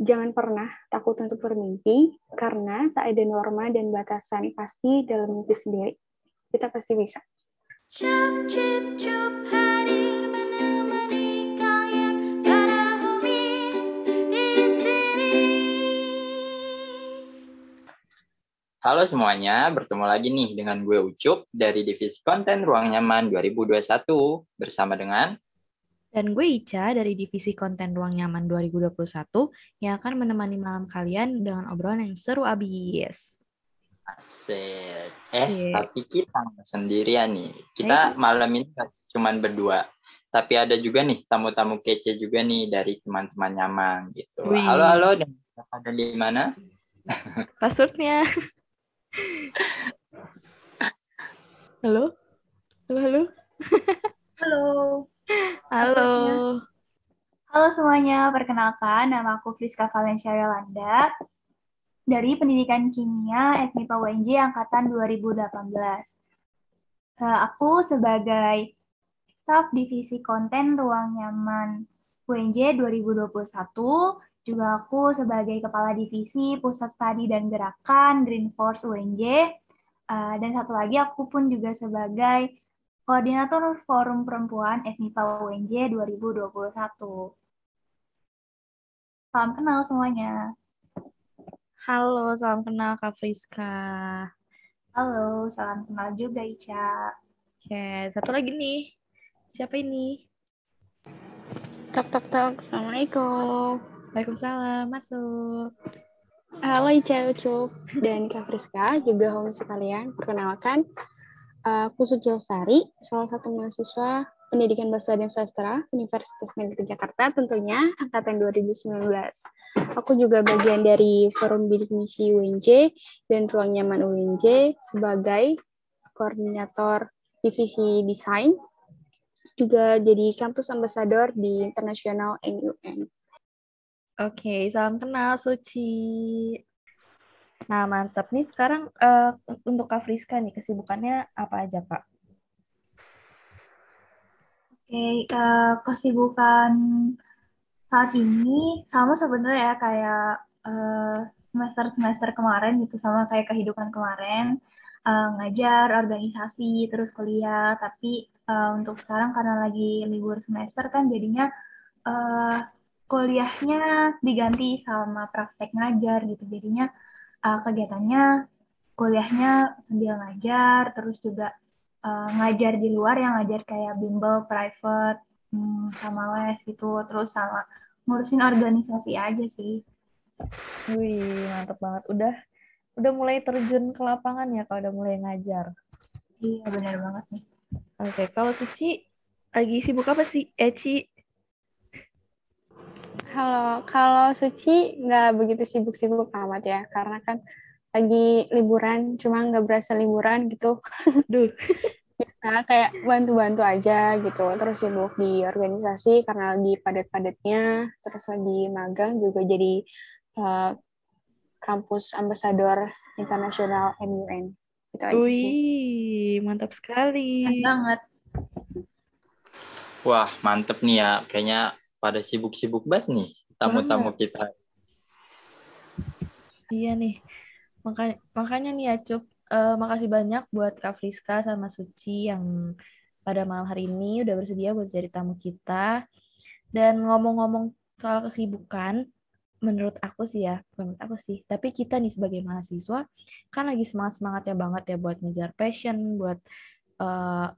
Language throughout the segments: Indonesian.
Jangan pernah takut untuk bermimpi, karena tak ada norma dan batasan pasti dalam mimpi sendiri. Kita pasti bisa. Cup, cup, cup, hadir menemani kalian para homies di sini. Halo semuanya, bertemu lagi nih dengan gue Ucup dari Divisi Konten Ruang Nyaman 2021 bersama dengan dan gue Ica dari Divisi Konten Ruang Nyaman 2021 yang akan menemani malam kalian dengan obrolan yang seru abis. Asik. Eh, yeah. tapi kita sendirian nih. Kita yes. malam ini cuma berdua. Tapi ada juga nih tamu-tamu kece juga nih dari teman-teman nyaman gitu. Wih. Halo, halo. Ada di mana? Passwordnya. halo? Halo, halo? halo. Halo. Halo semuanya, perkenalkan nama aku Friska Valencia Yolanda dari Pendidikan Kimia FMIPA UNJ Angkatan 2018. Uh, aku sebagai staf divisi konten Ruang Nyaman UNJ 2021, juga aku sebagai kepala divisi Pusat Studi dan Gerakan Green Force UNJ, uh, dan satu lagi aku pun juga sebagai Koordinator Forum Perempuan FMIPA UNJ 2021. Salam kenal semuanya. Halo, salam kenal Kak Friska. Halo, salam kenal juga Ica. Oke, satu lagi nih. Siapa ini? Tok, tok, tok. Assalamualaikum. Waalaikumsalam. Masuk. Halo Ica, Ucup, dan Kak Friska, juga host sekalian. Perkenalkan, aku Suci Lestari, salah satu mahasiswa Pendidikan Bahasa dan Sastra Universitas Negeri Jakarta tentunya angkatan 2019. Aku juga bagian dari Forum Bidik Misi UNJ dan Ruang Nyaman UNJ sebagai koordinator divisi desain juga jadi kampus ambasador di Internasional NUN. Oke, salam kenal Suci. Nah, mantap. Nih sekarang uh, untuk Kak Friska nih, kesibukannya apa aja, Kak? Oke, okay, uh, eh, kesibukan saat ini sama sebenarnya ya kayak uh, semester-semester kemarin gitu, sama kayak kehidupan kemarin. Uh, ngajar, organisasi, terus kuliah. Tapi uh, untuk sekarang karena lagi libur semester kan jadinya uh, kuliahnya diganti sama praktek ngajar gitu. Jadinya uh, kegiatannya kuliahnya sambil ngajar, terus juga uh, ngajar di luar yang ngajar kayak bimbel private hmm, sama les gitu, terus sama ngurusin organisasi aja sih. Wih, mantap banget. Udah udah mulai terjun ke lapangan ya kalau udah mulai ngajar. Iya, benar banget nih. Oke, kalau Cici lagi sibuk apa sih? Eci? Halo, kalau Suci nggak begitu sibuk-sibuk amat ya, karena kan lagi liburan, cuma nggak berasa liburan gitu. Duh. Nah, kayak bantu-bantu aja gitu. Terus sibuk di organisasi karena lagi padat-padatnya. Terus lagi magang juga jadi uh, kampus ambasador internasional MUN. Gitu aja Wih, sih. mantap sekali. Mantap banget. Wah, mantep nih ya. Kayaknya pada sibuk-sibuk banget nih tamu-tamu kita. Iya nih. Makanya, makanya nih ya, Cup. Uh, makasih banyak buat Kak Friska sama Suci yang pada malam hari ini udah bersedia buat jadi tamu kita. Dan ngomong-ngomong soal kesibukan, menurut aku sih ya, menurut aku sih, tapi kita nih sebagai mahasiswa kan lagi semangat-semangatnya banget ya buat ngejar passion, buat uh,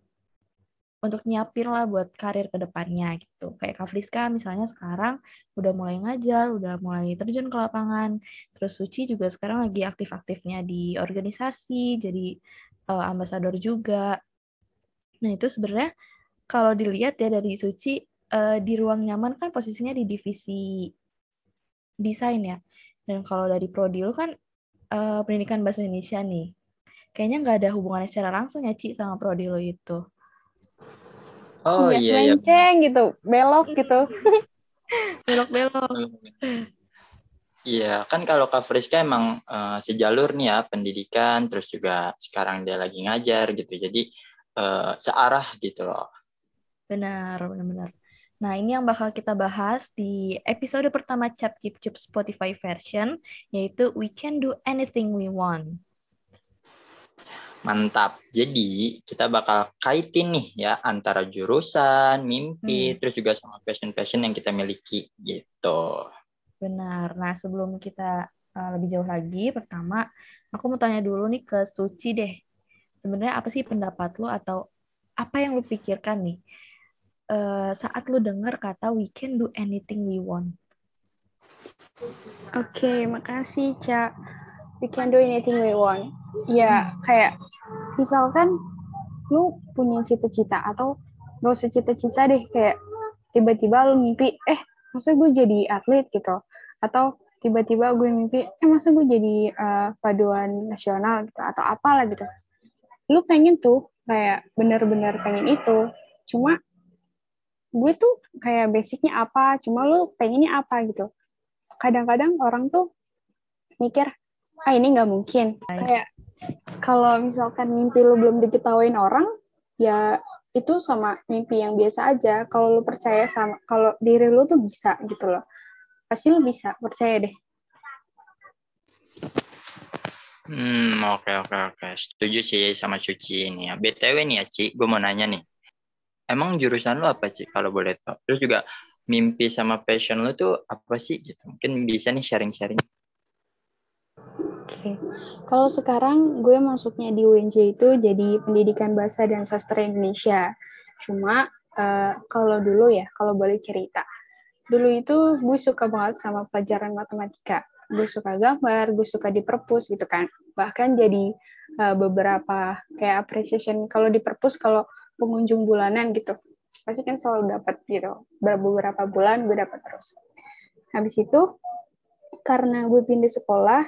untuk nyiapin lah buat karir ke depannya gitu. Kayak Kak Friska misalnya sekarang udah mulai ngajar, udah mulai terjun ke lapangan. Terus Suci juga sekarang lagi aktif-aktifnya di organisasi, jadi uh, ambasador juga. Nah itu sebenarnya kalau dilihat ya dari Suci uh, di ruang nyaman kan posisinya di divisi desain ya. Dan kalau dari prodi lu kan uh, pendidikan bahasa Indonesia nih. Kayaknya nggak ada hubungannya secara langsung ya Ci sama prodi lo itu. Oh iya, iya. gitu, belok gitu. Belok-belok. Iya, kan kalau Kak Friska emang uh, sejalur nih ya pendidikan, terus juga sekarang dia lagi ngajar gitu, jadi uh, searah gitu loh. Benar, benar-benar. Nah, ini yang bakal kita bahas di episode pertama Cap Cip Cup Spotify version, yaitu We Can Do Anything We Want. Mantap. Jadi kita bakal kaitin nih ya antara jurusan, mimpi, hmm. terus juga sama passion-passion yang kita miliki gitu. Benar. Nah, sebelum kita uh, lebih jauh lagi, pertama aku mau tanya dulu nih ke Suci deh. Sebenarnya apa sih pendapat lo atau apa yang lo pikirkan nih uh, saat lo dengar kata we can do anything we want? Oke, okay, makasih, Cak we can do anything we want. Ya, kayak misalkan lu punya cita-cita atau gak usah cita-cita deh, kayak tiba-tiba lu mimpi, eh masa gue jadi atlet gitu. Atau tiba-tiba gue mimpi, eh masa gue jadi uh, paduan nasional gitu, atau apalah gitu. Lu pengen tuh, kayak bener-bener pengen itu. Cuma gue tuh kayak basicnya apa, cuma lu pengennya apa gitu. Kadang-kadang orang tuh mikir, ah ini nggak mungkin kayak kalau misalkan mimpi lu belum diketahuin orang ya itu sama mimpi yang biasa aja kalau lu percaya sama kalau diri lu tuh bisa gitu loh pasti lu bisa percaya deh Hmm, oke okay, oke okay, oke. Okay. Setuju sih sama Suci ini ya. BTW nih ya, Ci, gue mau nanya nih. Emang jurusan lu apa, Ci, kalau boleh tahu? Terus juga mimpi sama passion lu tuh apa sih gitu? Mungkin bisa nih sharing-sharing. Oke, kalau sekarang gue masuknya di UNJ itu jadi pendidikan bahasa dan sastra Indonesia. Cuma uh, kalau dulu ya, kalau boleh cerita, dulu itu gue suka banget sama pelajaran matematika. Gue suka gambar, gue suka di perpus gitu kan. Bahkan jadi uh, beberapa kayak appreciation kalau di perpus kalau pengunjung bulanan gitu, pasti kan selalu dapat gitu. Beberapa bulan gue dapat terus. Habis itu karena gue pindah sekolah,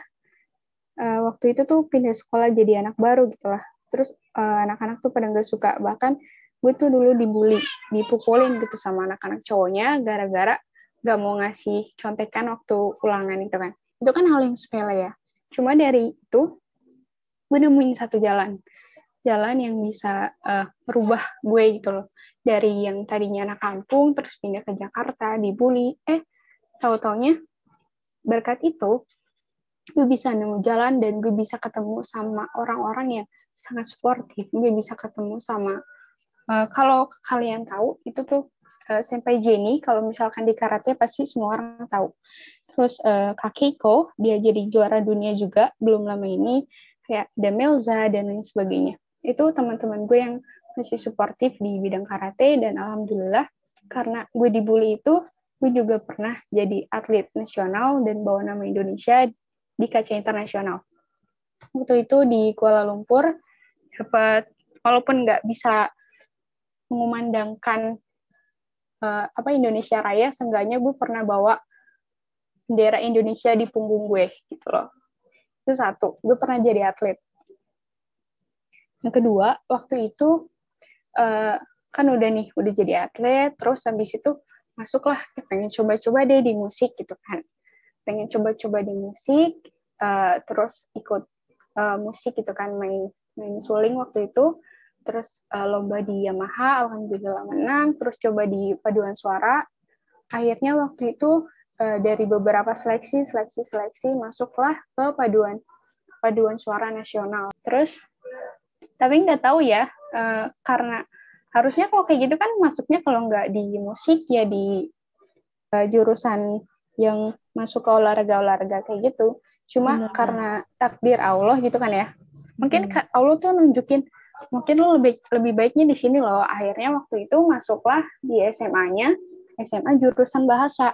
uh, waktu itu tuh pindah sekolah jadi anak baru gitu lah. Terus uh, anak-anak tuh pada nggak suka. Bahkan gue tuh dulu dibully, dipukulin gitu sama anak-anak cowoknya gara-gara gak mau ngasih contekan waktu ulangan itu kan. Itu kan hal yang sepele ya. Cuma dari itu, gue nemuin satu jalan. Jalan yang bisa uh, merubah gue gitu loh. Dari yang tadinya anak kampung, terus pindah ke Jakarta, dibully. Eh, tahu-taunya berkat itu, gue bisa nemu jalan dan gue bisa ketemu sama orang-orang yang sangat sportif. Gue bisa ketemu sama uh, kalau kalian tahu itu tuh uh, senpai Jenny. Kalau misalkan di karate pasti semua orang tahu. Terus uh, Kakeko dia jadi juara dunia juga belum lama ini. Kayak Demelza dan lain sebagainya. Itu teman-teman gue yang masih suportif di bidang karate dan alhamdulillah karena gue dibully itu gue juga pernah jadi atlet nasional dan bawa nama Indonesia di kaca internasional. Waktu itu di Kuala Lumpur dapat walaupun nggak bisa mengumandangkan uh, apa Indonesia Raya, seenggaknya gue pernah bawa bendera Indonesia di punggung gue gitu loh. Itu satu, gue pernah jadi atlet. Yang kedua, waktu itu uh, kan udah nih, udah jadi atlet, terus habis itu masuklah, pengen coba-coba deh di musik gitu kan pengen coba-coba di musik uh, terus ikut uh, musik gitu kan main main suling waktu itu. Terus uh, lomba di Yamaha alhamdulillah menang. Terus coba di paduan suara. Akhirnya waktu itu uh, dari beberapa seleksi seleksi seleksi masuklah ke paduan paduan suara nasional. Terus tapi nggak tahu ya uh, karena harusnya kalau kayak gitu kan masuknya kalau nggak di musik ya di uh, jurusan yang masuk ke olahraga-olahraga kayak gitu. Cuma Benar. karena takdir Allah gitu kan ya. Mungkin hmm. Allah tuh nunjukin mungkin lo lebih lebih baiknya di sini loh. Akhirnya waktu itu masuklah di SMA-nya, SMA jurusan bahasa.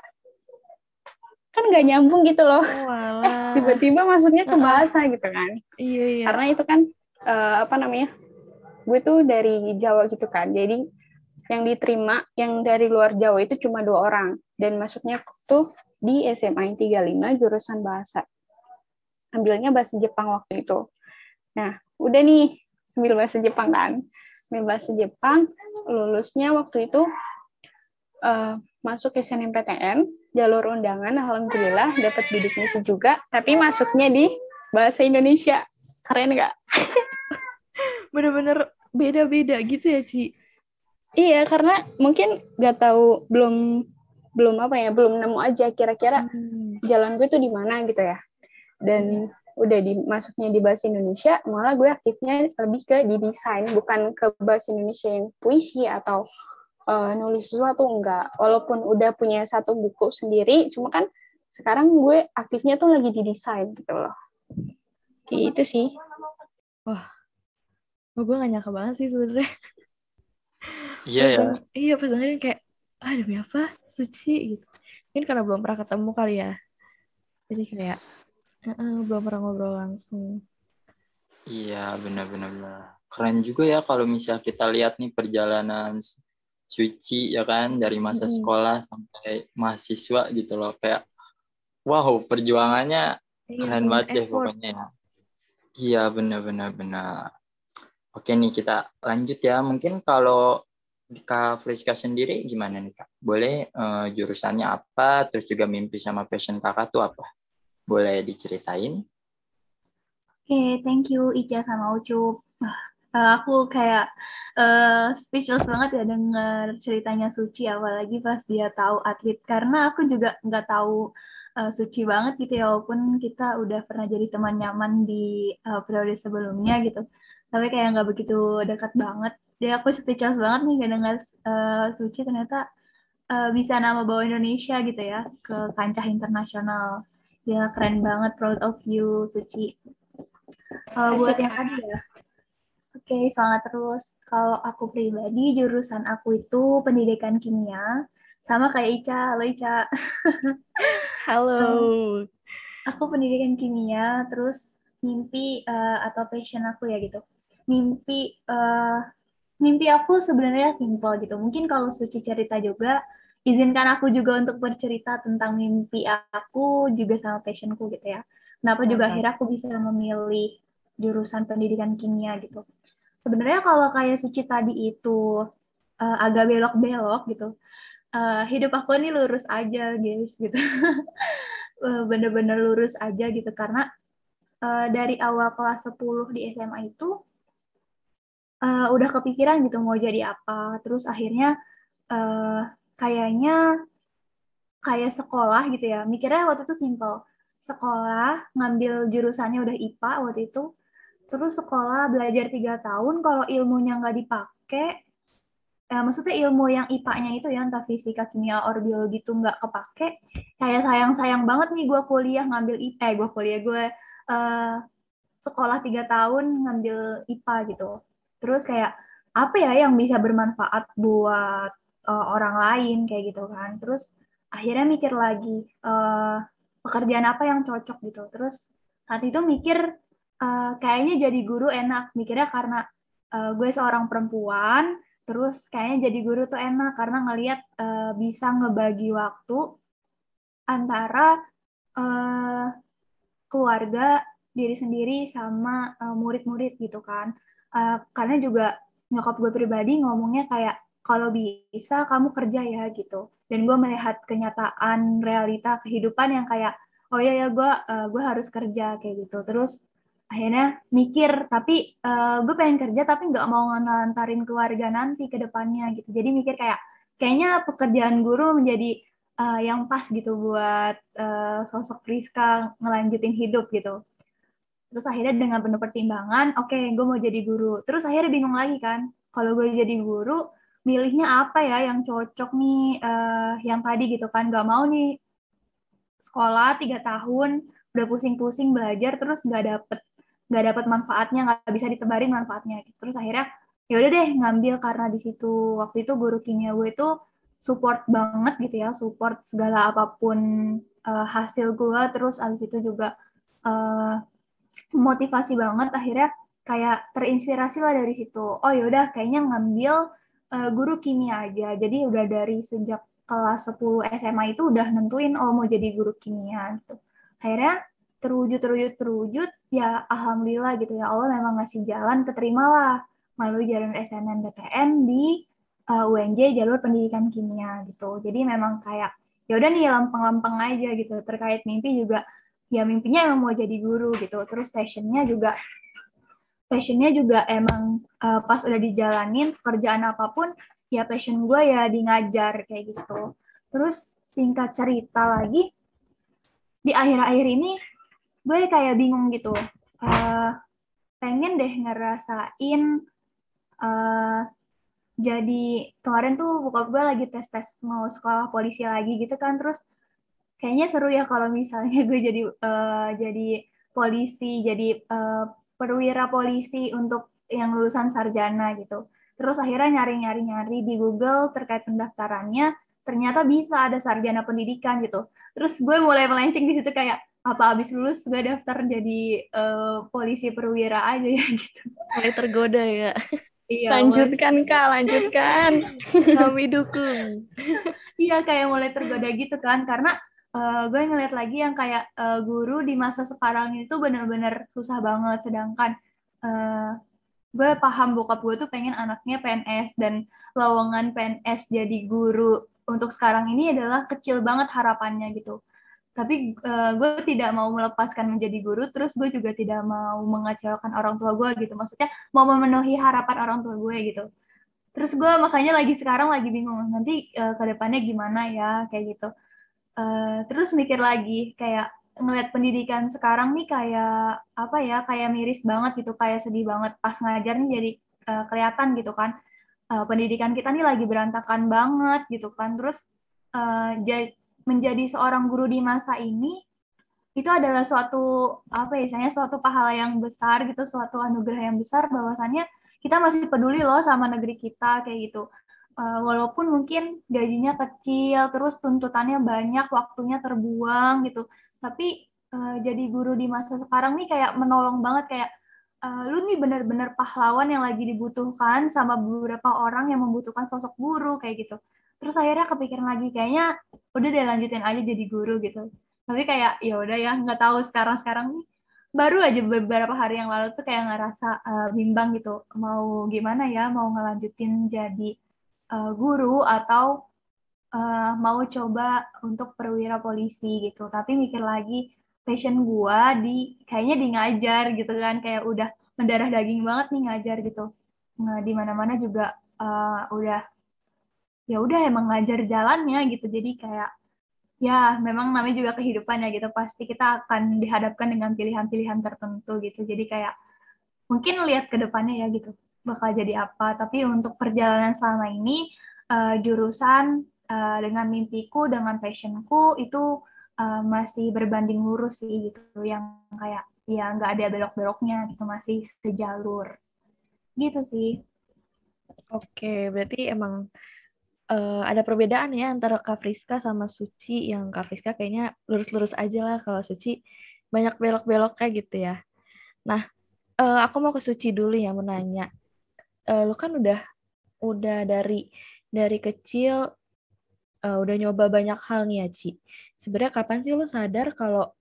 Kan nggak nyambung gitu loh. Oh, eh, tiba-tiba masuknya ke bahasa gitu kan. Iya, iya. Karena itu kan uh, apa namanya? Gue tuh dari Jawa gitu kan. Jadi yang diterima yang dari luar Jawa itu cuma dua orang dan masuknya tuh di SMA 35 jurusan bahasa. Ambilnya bahasa Jepang waktu itu. Nah, udah nih ambil bahasa Jepang kan. Ambil bahasa Jepang, lulusnya waktu itu uh, masuk SNMPTN, jalur undangan, alhamdulillah dapat bidik misi juga, tapi masuknya di bahasa Indonesia. Keren nggak? Bener-bener beda-beda gitu ya, Ci? Iya, karena mungkin nggak tahu belum belum apa ya, belum nemu aja kira-kira Hmm. jalan gue tuh di mana gitu ya. Dan udah di masuknya di bahasa Indonesia, malah gue aktifnya lebih ke di desain, bukan ke bahasa Indonesia yang puisi atau eh, nulis sesuatu enggak. Walaupun udah punya satu buku sendiri, cuma kan sekarang gue aktifnya tuh lagi di desain gitu loh. Kayak itu sih. Oh, gue gak nyangka banget sih sebenarnya. Iya ya. Iya, pas dengerin kayak, ah demi apa? Suci gitu. Mungkin karena belum pernah ketemu kali ya. Jadi kayak, "Heeh, belum pernah ngobrol langsung. Iya, benar-benar. benar. Keren juga ya kalau misal kita lihat nih perjalanan Suci ya kan dari masa Mm-mm. sekolah sampai mahasiswa gitu loh kayak wow perjuangannya Iya, keren banget deh pokoknya ya. Iya benar-benar benar. Oke nih kita lanjut ya mungkin kalau Kak Friska sendiri gimana nih Kak? Boleh eh, jurusannya apa? Terus juga mimpi sama passion kakak tuh apa? Boleh diceritain? Oke, thank you Ica sama Ucup. Eh, aku kayak eh, speechless banget ya denger ceritanya Suci, apalagi pas dia tahu atlet. Karena aku juga nggak tahu eh, Suci banget gitu ya, walaupun kita udah pernah jadi teman nyaman di eh, periode sebelumnya gitu. Tapi kayak nggak begitu dekat banget. Jadi aku speechless banget nih dengar eh, Suci ternyata eh, bisa nama bawa Indonesia gitu ya ke kancah internasional. Ya keren banget, proud of you Suci. Kalau buat yang tadi ya, oke semangat terus. Kalau aku pribadi, jurusan aku itu pendidikan kimia, sama kayak Ica. Halo Ica. Halo. Aku pendidikan kimia, terus mimpi eh, atau passion aku ya gitu. Mimpi eh, mimpi aku sebenarnya simpel gitu. Mungkin kalau Suci cerita juga, izinkan aku juga untuk bercerita tentang mimpi aku juga sama passionku gitu ya. Kenapa juga akhirnya aku bisa memilih jurusan pendidikan kimia gitu. Sebenarnya kalau kayak Suci tadi itu eh, agak belok-belok gitu, eh, hidup aku ini lurus aja guys gitu. Eh, Bener-bener lurus aja gitu karena eh, dari awal kelas 10 di SMA itu eh, udah kepikiran gitu mau jadi apa. Terus akhirnya eh, kayaknya kayak sekolah gitu ya. Mikirnya waktu itu simple. Sekolah, ngambil jurusannya udah IPA waktu itu. Terus sekolah belajar tiga tahun, kalau ilmunya nggak dipakai, eh, maksudnya ilmu yang IPA-nya itu ya, entah fisika, kimia, or biologi itu nggak kepake, kayak sayang-sayang banget nih gue kuliah ngambil IPA, gue kuliah, gue eh, sekolah tiga tahun ngambil IPA gitu. Terus kayak, apa ya yang bisa bermanfaat buat eh, orang lain, kayak gitu kan. Terus akhirnya mikir lagi, eh, pekerjaan apa yang cocok gitu. Terus saat itu mikir, eh, kayaknya jadi guru enak. Mikirnya karena eh, gue seorang perempuan, terus kayaknya jadi guru tuh enak karena ngelihat eh, bisa ngebagi waktu antara eh, keluarga, diri sendiri sama eh, murid-murid gitu kan. Eh, karena juga nyokap gue pribadi ngomongnya kayak kalau bisa kamu kerja ya gitu. Dan gue melihat kenyataan realita kehidupan yang kayak oh iya ya gue eh, gue harus kerja kayak gitu. Terus akhirnya mikir tapi eh, gue pengen kerja tapi nggak mau ngelantarin keluarga nanti ke depannya gitu jadi mikir kayak kayaknya pekerjaan guru menjadi eh, yang pas gitu buat eh, sosok Rizka ngelanjutin hidup gitu terus akhirnya dengan penuh pertimbangan oke gue mau jadi guru. Terus akhirnya bingung lagi kan kalau gue jadi guru milihnya apa ya yang cocok nih eh, yang tadi gitu kan nggak mau nih sekolah tiga tahun udah pusing-pusing belajar terus nggak dapet nggak dapat manfaatnya nggak bisa ditebarin manfaatnya. Terus akhirnya ya udah deh ngambil karena di situ. Waktu itu guru kimia gue itu support banget gitu ya support segala apa pun eh, hasil gue terus abis itu juga eh, motivasi banget akhirnya kayak terinspirasi lah dari situ. Oh ya udah kayaknya ngambil eh, guru kimia aja. Jadi udah dari sejak kelas 10 SMA itu udah nentuin oh mau jadi guru kimia gitu. Akhirnya terwujud terwujud terwujud ya alhamdulillah gitu ya Allah memang ngasih jalan keterimalah melalui jalur SNMPTN di uh, UNJ jalur pendidikan kimia gitu. Jadi memang kayak ya udah nih lempeng-lempeng aja gitu. Terkait mimpi juga ya mimpinya emang mau jadi guru gitu. Terus passionnya juga passionnya juga emang uh, pas udah dijalanin pekerjaan apa pun ya passion gue ya di ngajar kayak gitu. Terus singkat cerita lagi di akhir-akhir ini gue kayak bingung gitu. Uh, pengen deh ngerasain uh, jadi kemarin tuh bokap gue lagi tes tes mau sekolah polisi lagi gitu kan. Terus kayaknya seru ya kalau misalnya gue jadi uh, jadi polisi jadi uh, perwira polisi untuk yang lulusan sarjana gitu. Terus akhirnya nyari nyari nyari di Google terkait pendaftarannya ternyata bisa ada sarjana pendidikan gitu. Terus gue mulai melenceng di situ kayak apa abis lulus gue daftar jadi uh, polisi perwira aja ya? Gitu. Mulai tergoda ya? Iya, lanjutkan kak, lanjutkan. Kami dukung. iya kayak mulai tergoda gitu kan, karena uh, gue ngeliat lagi yang kayak uh, guru di masa sekarang itu bener-bener susah banget, sedangkan uh, gue paham bokap gue tuh pengen anaknya PNS dan lowongan PNS jadi guru untuk sekarang ini adalah kecil banget harapannya gitu. Tapi uh, gue tidak mau melepaskan menjadi guru terus gue juga tidak mau mengecewakan orang tua gue gitu. Maksudnya mau memenuhi harapan orang tua gue gitu. Terus gue makanya lagi sekarang lagi bingung nanti uh, ke depannya gimana ya kayak gitu uh, terus mikir lagi kayak ngeliat pendidikan sekarang nih kayak apa ya kayak miris banget gitu kayak sedih banget. Pas ngajar nih jadi uh, kelihatan gitu kan uh, pendidikan kita nih lagi berantakan banget gitu kan. Terus uh, menjadi seorang guru di masa ini itu adalah suatu apa ya misalnya suatu pahala yang besar gitu suatu anugerah yang besar bahwasannya kita masih peduli loh sama negeri kita kayak gitu uh, walaupun mungkin gajinya kecil terus tuntutannya banyak waktunya terbuang gitu. Tapi uh, jadi guru di masa sekarang nih kayak menolong banget kayak uh, lu nih benar-benar pahlawan yang lagi dibutuhkan sama beberapa orang yang membutuhkan sosok guru kayak gitu. Terus akhirnya kepikiran lagi kayaknya udah deh lanjutin aja jadi guru gitu. Tapi kayak ya udah ya nggak tahu sekarang sekarang nih. Baru aja beberapa hari yang lalu tuh kayak ngerasa uh, bimbang gitu mau gimana ya mau ngelanjutin jadi uh, guru atau uh, mau coba untuk perwira polisi gitu. Tapi mikir lagi passion gua di kayaknya di ngajar gitu kan. Kayak udah mendarah daging banget nih ngajar gitu. Nah di mana mana juga uh, udah ya udah emang ngajar jalannya gitu. Jadi kayak ya memang namanya juga kehidupan ya gitu. Pasti kita akan dihadapkan dengan pilihan-pilihan tertentu gitu. Jadi kayak mungkin lihat ke depannya ya gitu bakal jadi apa. Tapi untuk perjalanan selama ini uh, jurusan uh, dengan mimpiku dengan passionku itu uh, masih berbanding lurus sih gitu. Yang kayak ya nggak ada belok-beloknya gitu masih sejalur. Gitu sih. Oke berarti emang uh, ada perbedaan ya antara Kak Friska sama Suci. Yang Kak Friska kayaknya lurus-lurus aja lah kalau Suci. Banyak belok-belok kayak gitu ya. Nah, uh, aku mau ke Suci dulu ya mau nanya. Uh, lu kan udah udah dari dari kecil uh, udah nyoba banyak hal nih ya, Ci. Sebenarnya kapan sih lu sadar kalau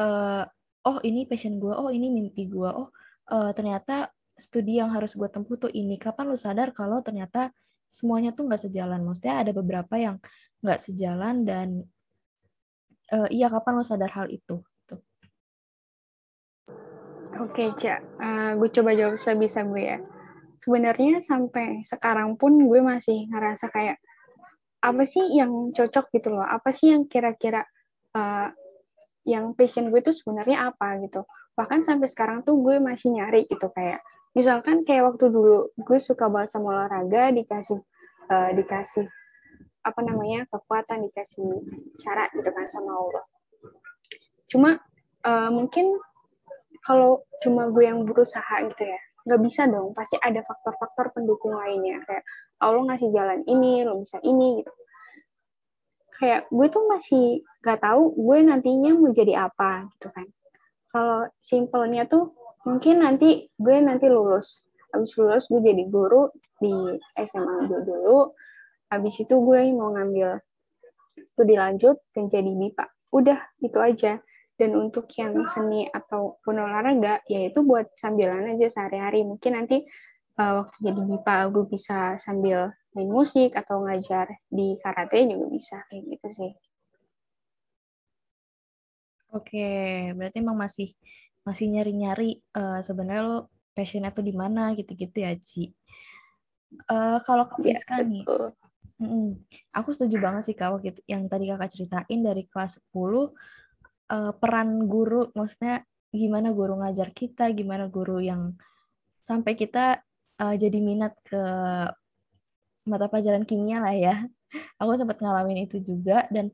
uh, oh ini passion gue, oh ini mimpi gue, oh uh, ternyata studi yang harus gue tempuh tuh ini. Kapan lu sadar kalau ternyata semuanya tuh nggak sejalan. Maksudnya ada beberapa yang nggak sejalan dan uh, iya kapan lo sadar hal itu? Tuh. Oke, Cak. Uh, gue coba jawab sebisa gue ya. Sebenarnya sampai sekarang pun gue masih ngerasa kayak apa sih yang cocok gitu loh? Apa sih yang kira-kira uh, yang passion gue itu sebenarnya apa gitu? Bahkan sampai sekarang tuh gue masih nyari gitu kayak misalkan kayak waktu dulu gue suka banget sama olahraga dikasih uh, dikasih apa namanya kekuatan dikasih cara gitu kan sama Allah cuma uh, mungkin kalau cuma gue yang berusaha gitu ya nggak bisa dong pasti ada faktor-faktor pendukung lainnya. Kayak Allah ngasih jalan ini lo bisa ini gitu. Kayak gue tuh masih nggak tahu gue nantinya mau jadi apa gitu kan. Kalau simpelnya tuh mungkin nanti gue nanti lulus. Habis lulus gue jadi guru di SMA gue dulu. Habis itu gue mau ngambil studi lanjut dan jadi BIPA udah itu aja dan untuk yang seni atau olahraga ya itu buat sambilan aja sehari-hari mungkin nanti uh, waktu jadi BIPA gue bisa sambil main musik atau ngajar di karate juga bisa kayak gitu sih Oke, berarti emang masih masih nyari-nyari uh, sebenarnya lo passionnya tuh di mana gitu-gitu ya Ci. Uh, kalau Kak Iya, Fiska nih, betul. mm, aku setuju banget sih Kak waktu yang tadi Kakak ceritain dari kelas 10 uh, peran guru, maksudnya gimana guru ngajar kita, gimana guru yang sampai kita uh, jadi minat ke mata pelajaran kimia lah ya. Aku sempat ngalamin itu juga dan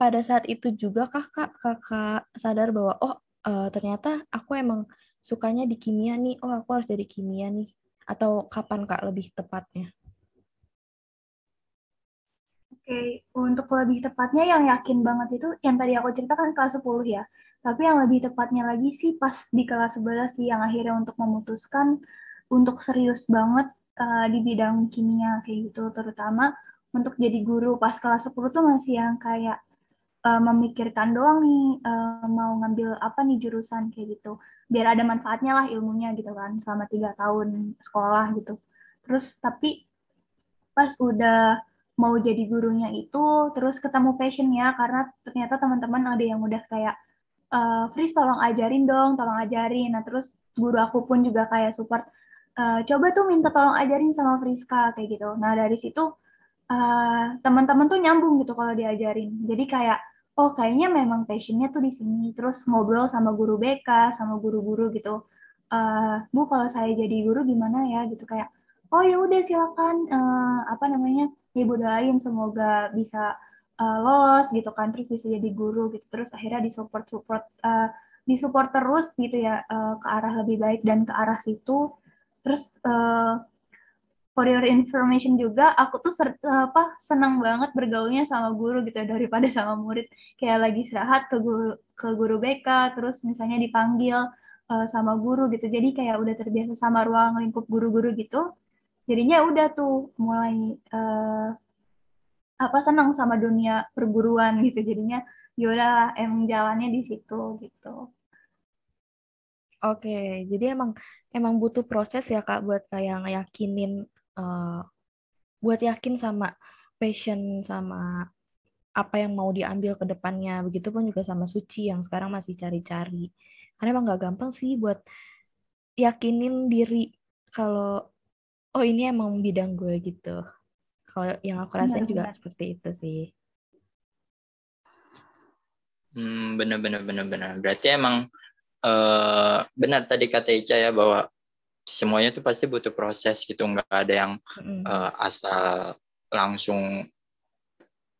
pada saat itu juga kakak kakak sadar bahwa oh uh, ternyata aku emang sukanya di kimia nih. Oh aku harus jadi kimia nih. Atau kapan kak lebih tepatnya? Oke, untuk lebih tepatnya yang yakin banget itu yang tadi aku ceritakan kelas 10 ya. Tapi yang lebih tepatnya lagi sih pas di kelas 11 sih yang akhirnya untuk memutuskan untuk serius banget uh, di bidang kimia kayak gitu terutama untuk jadi guru pas kelas 10 tuh masih yang kayak uh, memikirkan doang nih uh, mau ngambil apa nih jurusan kayak gitu biar ada manfaatnya lah ilmunya gitu kan selama tiga tahun sekolah gitu terus tapi pas udah mau jadi gurunya itu terus ketemu passionnya karena ternyata teman-teman ada yang udah kayak uh, tolong ajarin dong tolong ajarin nah terus guru aku pun juga kayak support uh, coba tuh minta tolong ajarin sama Friska kayak gitu. Nah dari situ uh, teman-teman tuh nyambung gitu kalau diajarin. Jadi kayak oh kayaknya memang passionnya tuh di sini. Terus ngobrol sama guru BK, sama guru-guru gitu. Uh, Bu kalau saya jadi guru gimana ya gitu kayak oh ya udah silakan uh, apa namanya ibu doain semoga bisa uh, lolos gitu kan terus bisa jadi guru gitu terus akhirnya disupport support uh, disupport terus gitu ya uh, ke arah lebih baik dan ke arah situ Terus uh, for your information juga, aku tuh ser, apa senang banget bergaulnya sama guru gitu daripada sama murid. Kayak lagi istirahat ke guru ke guru BK, terus misalnya dipanggil sama guru gitu. Jadi kayak udah terbiasa sama ruang lingkup guru-guru gitu. Jadinya udah tuh mulai uh, apa senang sama dunia perguruan gitu. Jadinya yaudah emang jalannya di situ gitu. Oke, jadi emang emang butuh proses ya Kak buat kayak ngeyakinin uh, buat yakin sama passion sama apa yang mau diambil ke depannya. Begitupun juga sama Suci yang sekarang masih cari-cari. Karena emang gak gampang sih buat yakinin diri kalau oh ini emang bidang gue gitu. Kalau yang aku rasain benar, juga benar. seperti itu sih. Hmm, bener bener bener bener. Berarti emang uh, benar tadi kata Ica ya bahwa semuanya itu pasti butuh proses gitu nggak ada yang uh, asal langsung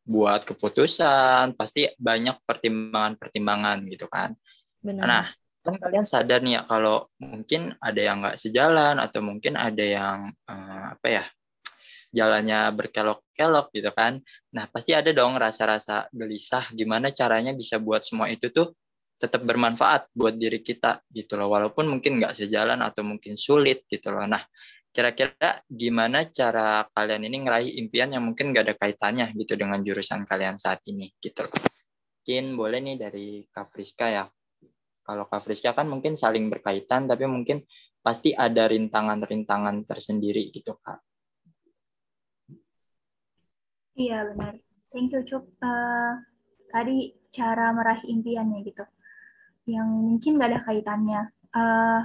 buat keputusan pasti banyak pertimbangan-pertimbangan gitu kan Benar. nah kan kalian sadar nih ya kalau mungkin ada yang nggak sejalan atau mungkin ada yang uh, apa ya jalannya berkelok-kelok gitu kan. Nah pasti ada dong rasa-rasa gelisah gimana caranya bisa buat semua itu tuh tetap bermanfaat buat diri kita gitu loh. Walaupun mungkin nggak sejalan atau mungkin sulit gitu loh. Nah kira-kira gimana cara kalian ini ngeraih impian yang mungkin nggak ada kaitannya gitu dengan jurusan kalian saat ini gitu? Loh mungkin boleh nih dari Kak Friska ya kalau Friska kan mungkin saling berkaitan tapi mungkin pasti ada rintangan-rintangan tersendiri gitu Kak iya benar thank you Cuk uh, tadi cara meraih impiannya gitu yang mungkin nggak ada kaitannya. Uh,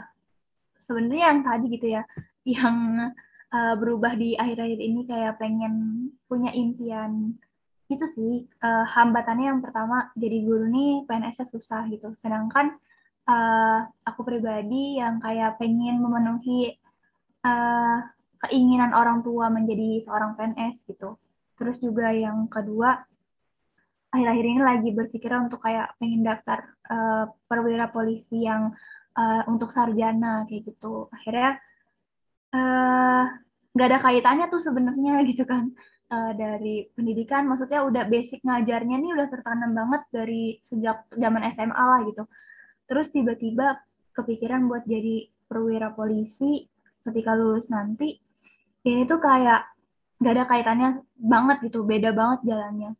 Sebenarnya yang tadi gitu ya, yang uh, berubah di akhir-akhir ini kayak pengen punya impian itu sih uh, hambatannya yang pertama jadi guru nih PNS-nya susah gitu. Sedangkan uh, aku pribadi yang kayak pengen memenuhi uh, keinginan orang tua menjadi seorang PNS gitu. Terus juga yang kedua akhir-akhir ini lagi berpikir untuk kayak pengen daftar uh, perwira polisi yang uh, untuk sarjana kayak gitu. Akhirnya nggak uh, ada kaitannya tuh sebenarnya gitu kan. Uh, dari pendidikan maksudnya udah basic ngajarnya nih udah tertanam banget dari sejak zaman SMA lah gitu terus tiba-tiba kepikiran buat jadi perwira polisi ketika lulus nanti ini tuh kayak nggak ada kaitannya banget gitu beda banget jalannya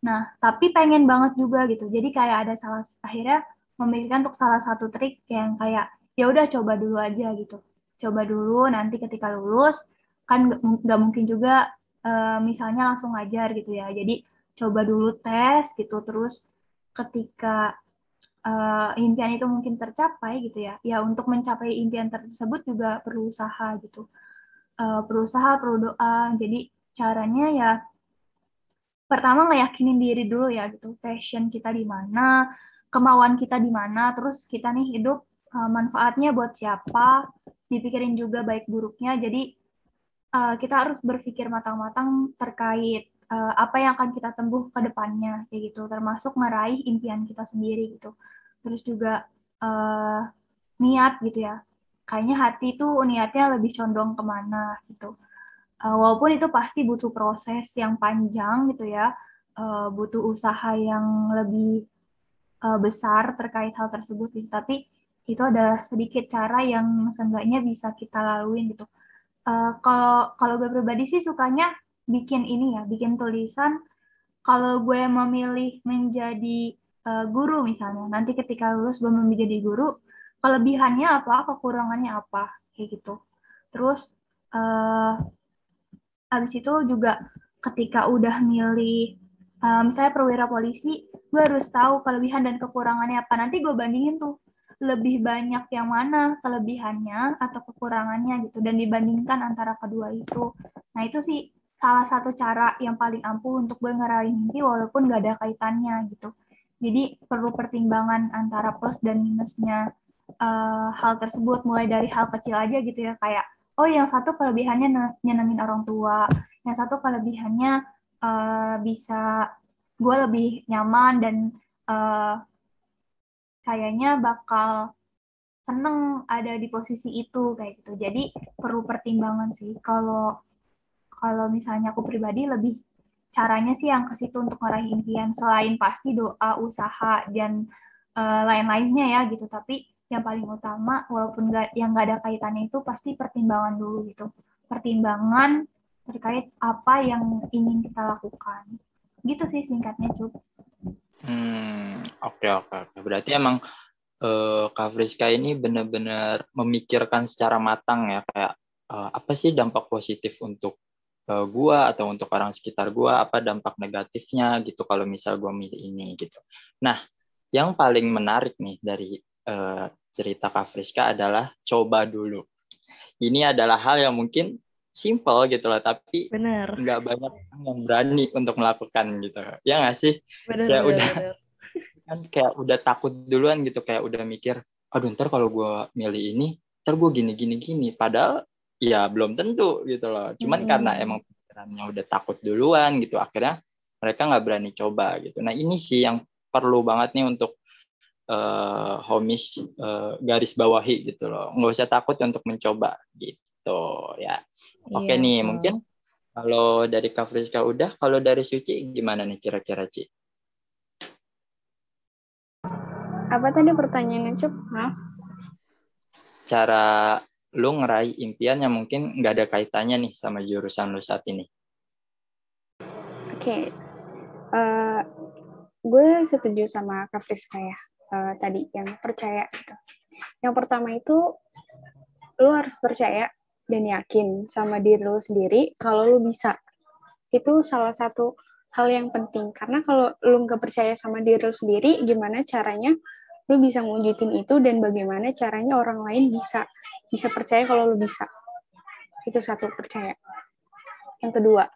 Nah, tapi pengen banget juga gitu. Jadi kayak ada salah akhirnya memikirkan untuk salah satu trik yang kayak ya udah coba dulu aja gitu. Coba dulu nanti ketika lulus kan nggak mungkin juga uh, misalnya langsung ngajar gitu ya. Jadi coba dulu tes gitu terus ketika uh, impian itu mungkin tercapai gitu ya. Ya untuk mencapai impian tersebut juga perlu usaha gitu. uh, berusaha perlu doa jadi caranya ya pertama ngeyakinin diri dulu ya gitu passion kita di mana kemauan kita di mana terus kita nih hidup uh, manfaatnya buat siapa dipikirin juga baik buruknya jadi uh, kita harus berpikir matang-matang terkait uh, apa yang akan kita tempuh ke depannya kayak gitu. Termasuk meraih impian kita sendiri gitu. Terus juga uh, niat gitu ya. Kayaknya hati itu niatnya lebih condong ke mana gitu. Uh, walaupun itu pasti butuh proses yang panjang gitu ya. Uh, butuh usaha yang lebih uh, besar terkait hal tersebut gitu. tapi itu ada sedikit cara yang seenggaknya bisa kita laluin gitu. Uh, kalau kalau gue pribadi sih sukanya bikin ini ya bikin tulisan. Kalau gue memilih menjadi uh, guru misalnya nanti ketika lulus gue menjadi guru kelebihannya apa kekurangannya apa kayak gitu. Terus uh, habis itu juga ketika udah milih uh, misalnya perwira polisi gue harus tahu kelebihan dan kekurangannya apa. Nanti gue bandingin tuh lebih banyak yang mana kelebihannya atau kekurangannya gitu dan dibandingkan antara kedua itu. Nah itu sih salah satu cara yang paling ampuh untuk gue ngeraih mimpi walaupun gak ada kaitannya gitu jadi perlu pertimbangan antara plus dan minusnya uh, hal tersebut mulai dari hal kecil aja gitu ya kayak oh yang satu kelebihannya nyenengin orang tua yang satu kelebihannya uh, bisa gue lebih nyaman dan uh, kayaknya bakal seneng ada di posisi itu kayak gitu. Jadi perlu pertimbangan sih. Kalau kalau misalnya aku pribadi lebih caranya sih yang ke situ untuk meraih impian selain pasti doa, usaha dan uh, lain-lainnya ya gitu. Tapi yang paling utama walaupun gak, yang nggak ada kaitannya itu pasti pertimbangan dulu gitu. Pertimbangan terkait apa yang ingin kita lakukan. Gitu sih singkatnya, Cuk. Hmm, oke oke oke. Berarti emang uh, Kak ini benar-benar memikirkan secara matang ya kayak uh, apa sih dampak positif untuk uh, gua atau untuk orang sekitar gua, apa dampak negatifnya gitu kalau misal gua milih ini gitu. Nah, yang paling menarik nih dari uh, cerita Kak Friska adalah coba dulu. Ini adalah hal yang mungkin simple gitu loh tapi nggak banyak yang berani untuk melakukan gitu ya nggak sih bener, kayak bener, udah bener. kan kayak udah takut duluan gitu kayak udah mikir aduh ntar kalau gue milih ini ntar gue gini gini gini padahal ya belum tentu gitu loh cuman hmm. karena emang pikirannya udah takut duluan gitu akhirnya mereka nggak berani coba gitu nah ini sih yang perlu banget nih untuk uh, homies uh, garis bawahi gitu loh nggak usah takut untuk mencoba gitu ya. Oke iya, nih, betul. mungkin kalau dari Kak Friska udah, kalau dari Suci gimana nih kira-kira Ci? Apa tadi pertanyaannya, Cuk? Maaf. Cara lu ngeraih impian yang mungkin nggak ada kaitannya nih sama jurusan lu saat ini. Oke, okay. uh, eh, gue setuju sama Kak Friska ya uh, tadi yang percaya gitu. Yang pertama itu lu harus percaya dan yakin sama diri lu sendiri kalau lu bisa. Itu salah satu hal yang penting. Karena kalau lu nggak percaya sama diri lu sendiri, gimana caranya lu bisa mewujudin itu dan bagaimana caranya orang lain bisa bisa percaya kalau lu bisa. Itu satu percaya. Yang kedua,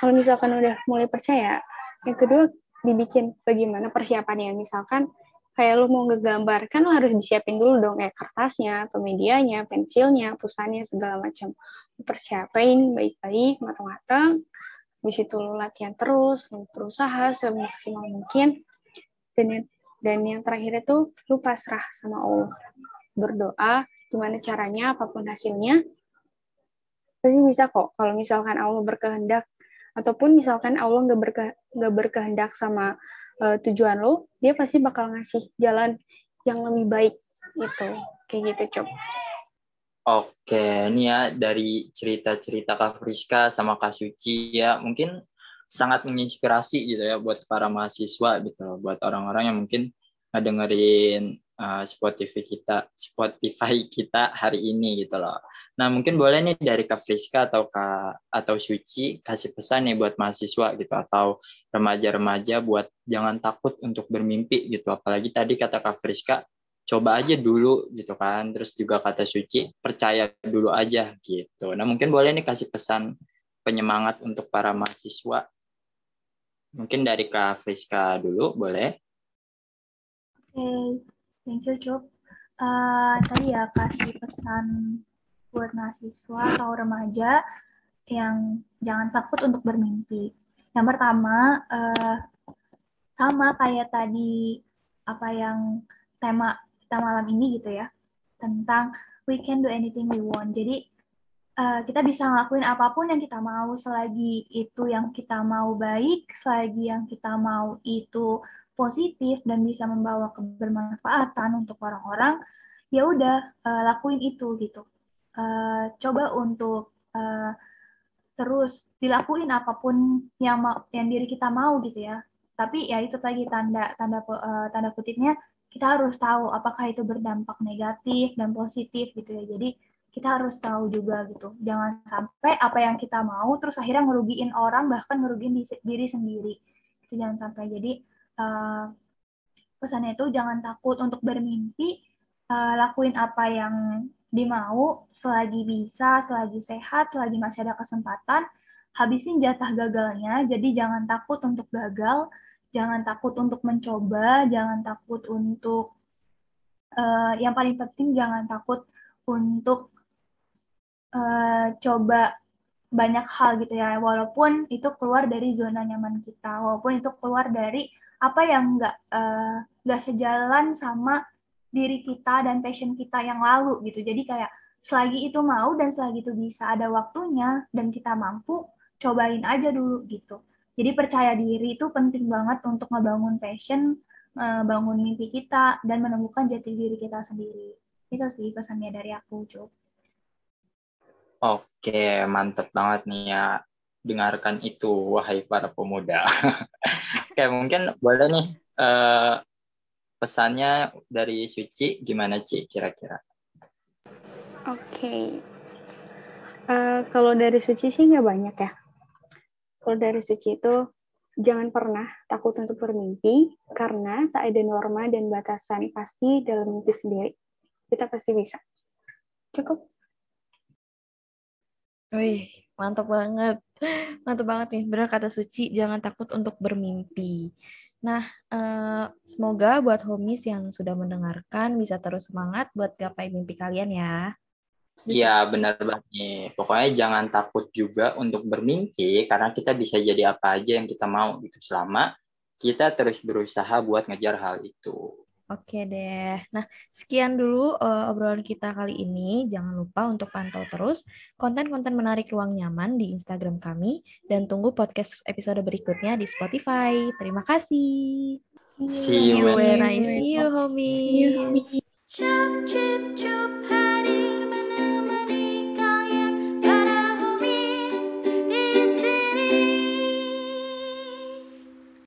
kalau misalkan udah mulai percaya, yang kedua dibikin bagaimana persiapannya. Misalkan kayak lu mau ngegambar kan lu harus disiapin dulu dong kayak kertasnya atau medianya, pensilnya, pusanya segala macam. Persiapin baik-baik, matang-matang. Habis itu lu latihan terus, lu berusaha semaksimal mungkin. Dan yang, dan yang terakhir itu lu pasrah sama Allah. Berdoa gimana caranya, apa pun hasilnya, pasti bisa kok. Kalau misalkan Allah berkehendak, ataupun misalkan Allah nggak berke, berkehendak sama uh, tujuan lo, dia pasti bakal ngasih jalan yang lebih baik itu. Kayak gitu, Cok. Oke, ini ya dari cerita-cerita Kak Friska sama Kak Suci ya, mungkin sangat menginspirasi gitu ya buat para mahasiswa gitu loh, buat orang-orang yang mungkin ngedengerin uh, Spotify kita Spotify kita hari ini gitu loh. Nah, mungkin boleh nih dari Kak Friska atau Kak atau Suci kasih pesan nih buat mahasiswa gitu atau remaja-remaja buat jangan takut untuk bermimpi gitu. Apalagi tadi kata Kak Friska coba aja dulu gitu kan terus juga kata Suci percaya dulu aja gitu nah mungkin boleh nih kasih pesan penyemangat untuk para mahasiswa mungkin dari Kak Friska dulu boleh Oke. Thank you Cup. Uh, tadi ya kasih pesan buat mahasiswa atau remaja yang jangan takut untuk bermimpi. Yang pertama, uh, sama kayak tadi apa yang tema kita malam ini gitu ya tentang we can do anything we want. Jadi uh, kita bisa ngelakuin apa pun yang kita mau selagi itu yang kita mau baik, selagi yang kita mau itu positif dan bisa membawa kebermanfaatan untuk orang-orang, ya udah uh, lakuin itu gitu. Uh, coba untuk uh, terus dilakuin apa pun yang mau, yang diri kita mau gitu ya. Tapi ya itu tadi tanda tanda uh, tanda kutipnya kita harus tahu apakah itu berdampak negatif dan positif gitu ya. Jadi kita harus tahu juga gitu. Jangan sampai apa yang kita mau terus akhirnya ngerugiin orang bahkan ngerugiin diri sendiri. Itu jangan sampai. Jadi uh, pesannya itu jangan takut untuk bermimpi, uh, lakuin apa yang dimau selagi bisa, selagi sehat, selagi masih ada kesempatan, habisin jatah gagalnya. Jadi jangan takut untuk gagal jangan takut untuk mencoba, jangan takut untuk uh, yang paling penting jangan takut untuk uh, coba banyak hal gitu ya, walaupun itu keluar dari zona nyaman kita, walaupun itu keluar dari apa yang nggak uh, nggak sejalan sama diri kita dan passion kita yang lalu gitu. Jadi kayak selagi itu mau dan selagi itu bisa ada waktunya dan kita mampu, cobain aja dulu gitu. Jadi percaya diri itu penting banget untuk ngebangun passion, bangun mimpi kita, dan menemukan jati diri kita sendiri. Itu sih pesannya dari aku, Cuk. Oke, mantep banget nih ya. Dengarkan itu, wahai para pemuda. Oke, mungkin boleh nih uh, pesannya dari Suci, gimana Ci kira-kira? Oke, uh, kalau dari Suci sih nggak banyak ya kalau dari suci itu jangan pernah takut untuk bermimpi karena tak ada norma dan batasan pasti dalam mimpi sendiri. Kita pasti bisa. Cukup. Wih, mantap banget. Mantap banget nih. Benar kata Suci, jangan takut untuk bermimpi. Nah, eh, semoga buat homies yang sudah mendengarkan bisa terus semangat buat gapai mimpi kalian ya. Iya benar banget nih. Pokoknya jangan takut juga untuk bermimpi karena kita bisa jadi apa aja yang kita mau gitu selama kita terus berusaha buat ngejar hal itu. Oke deh. Nah, sekian dulu uh, obrolan kita kali ini. Jangan lupa untuk pantau terus konten-konten menarik ruang nyaman di Instagram kami dan tunggu podcast episode berikutnya di Spotify. Terima kasih. See you when I see you, homies. See you, homies.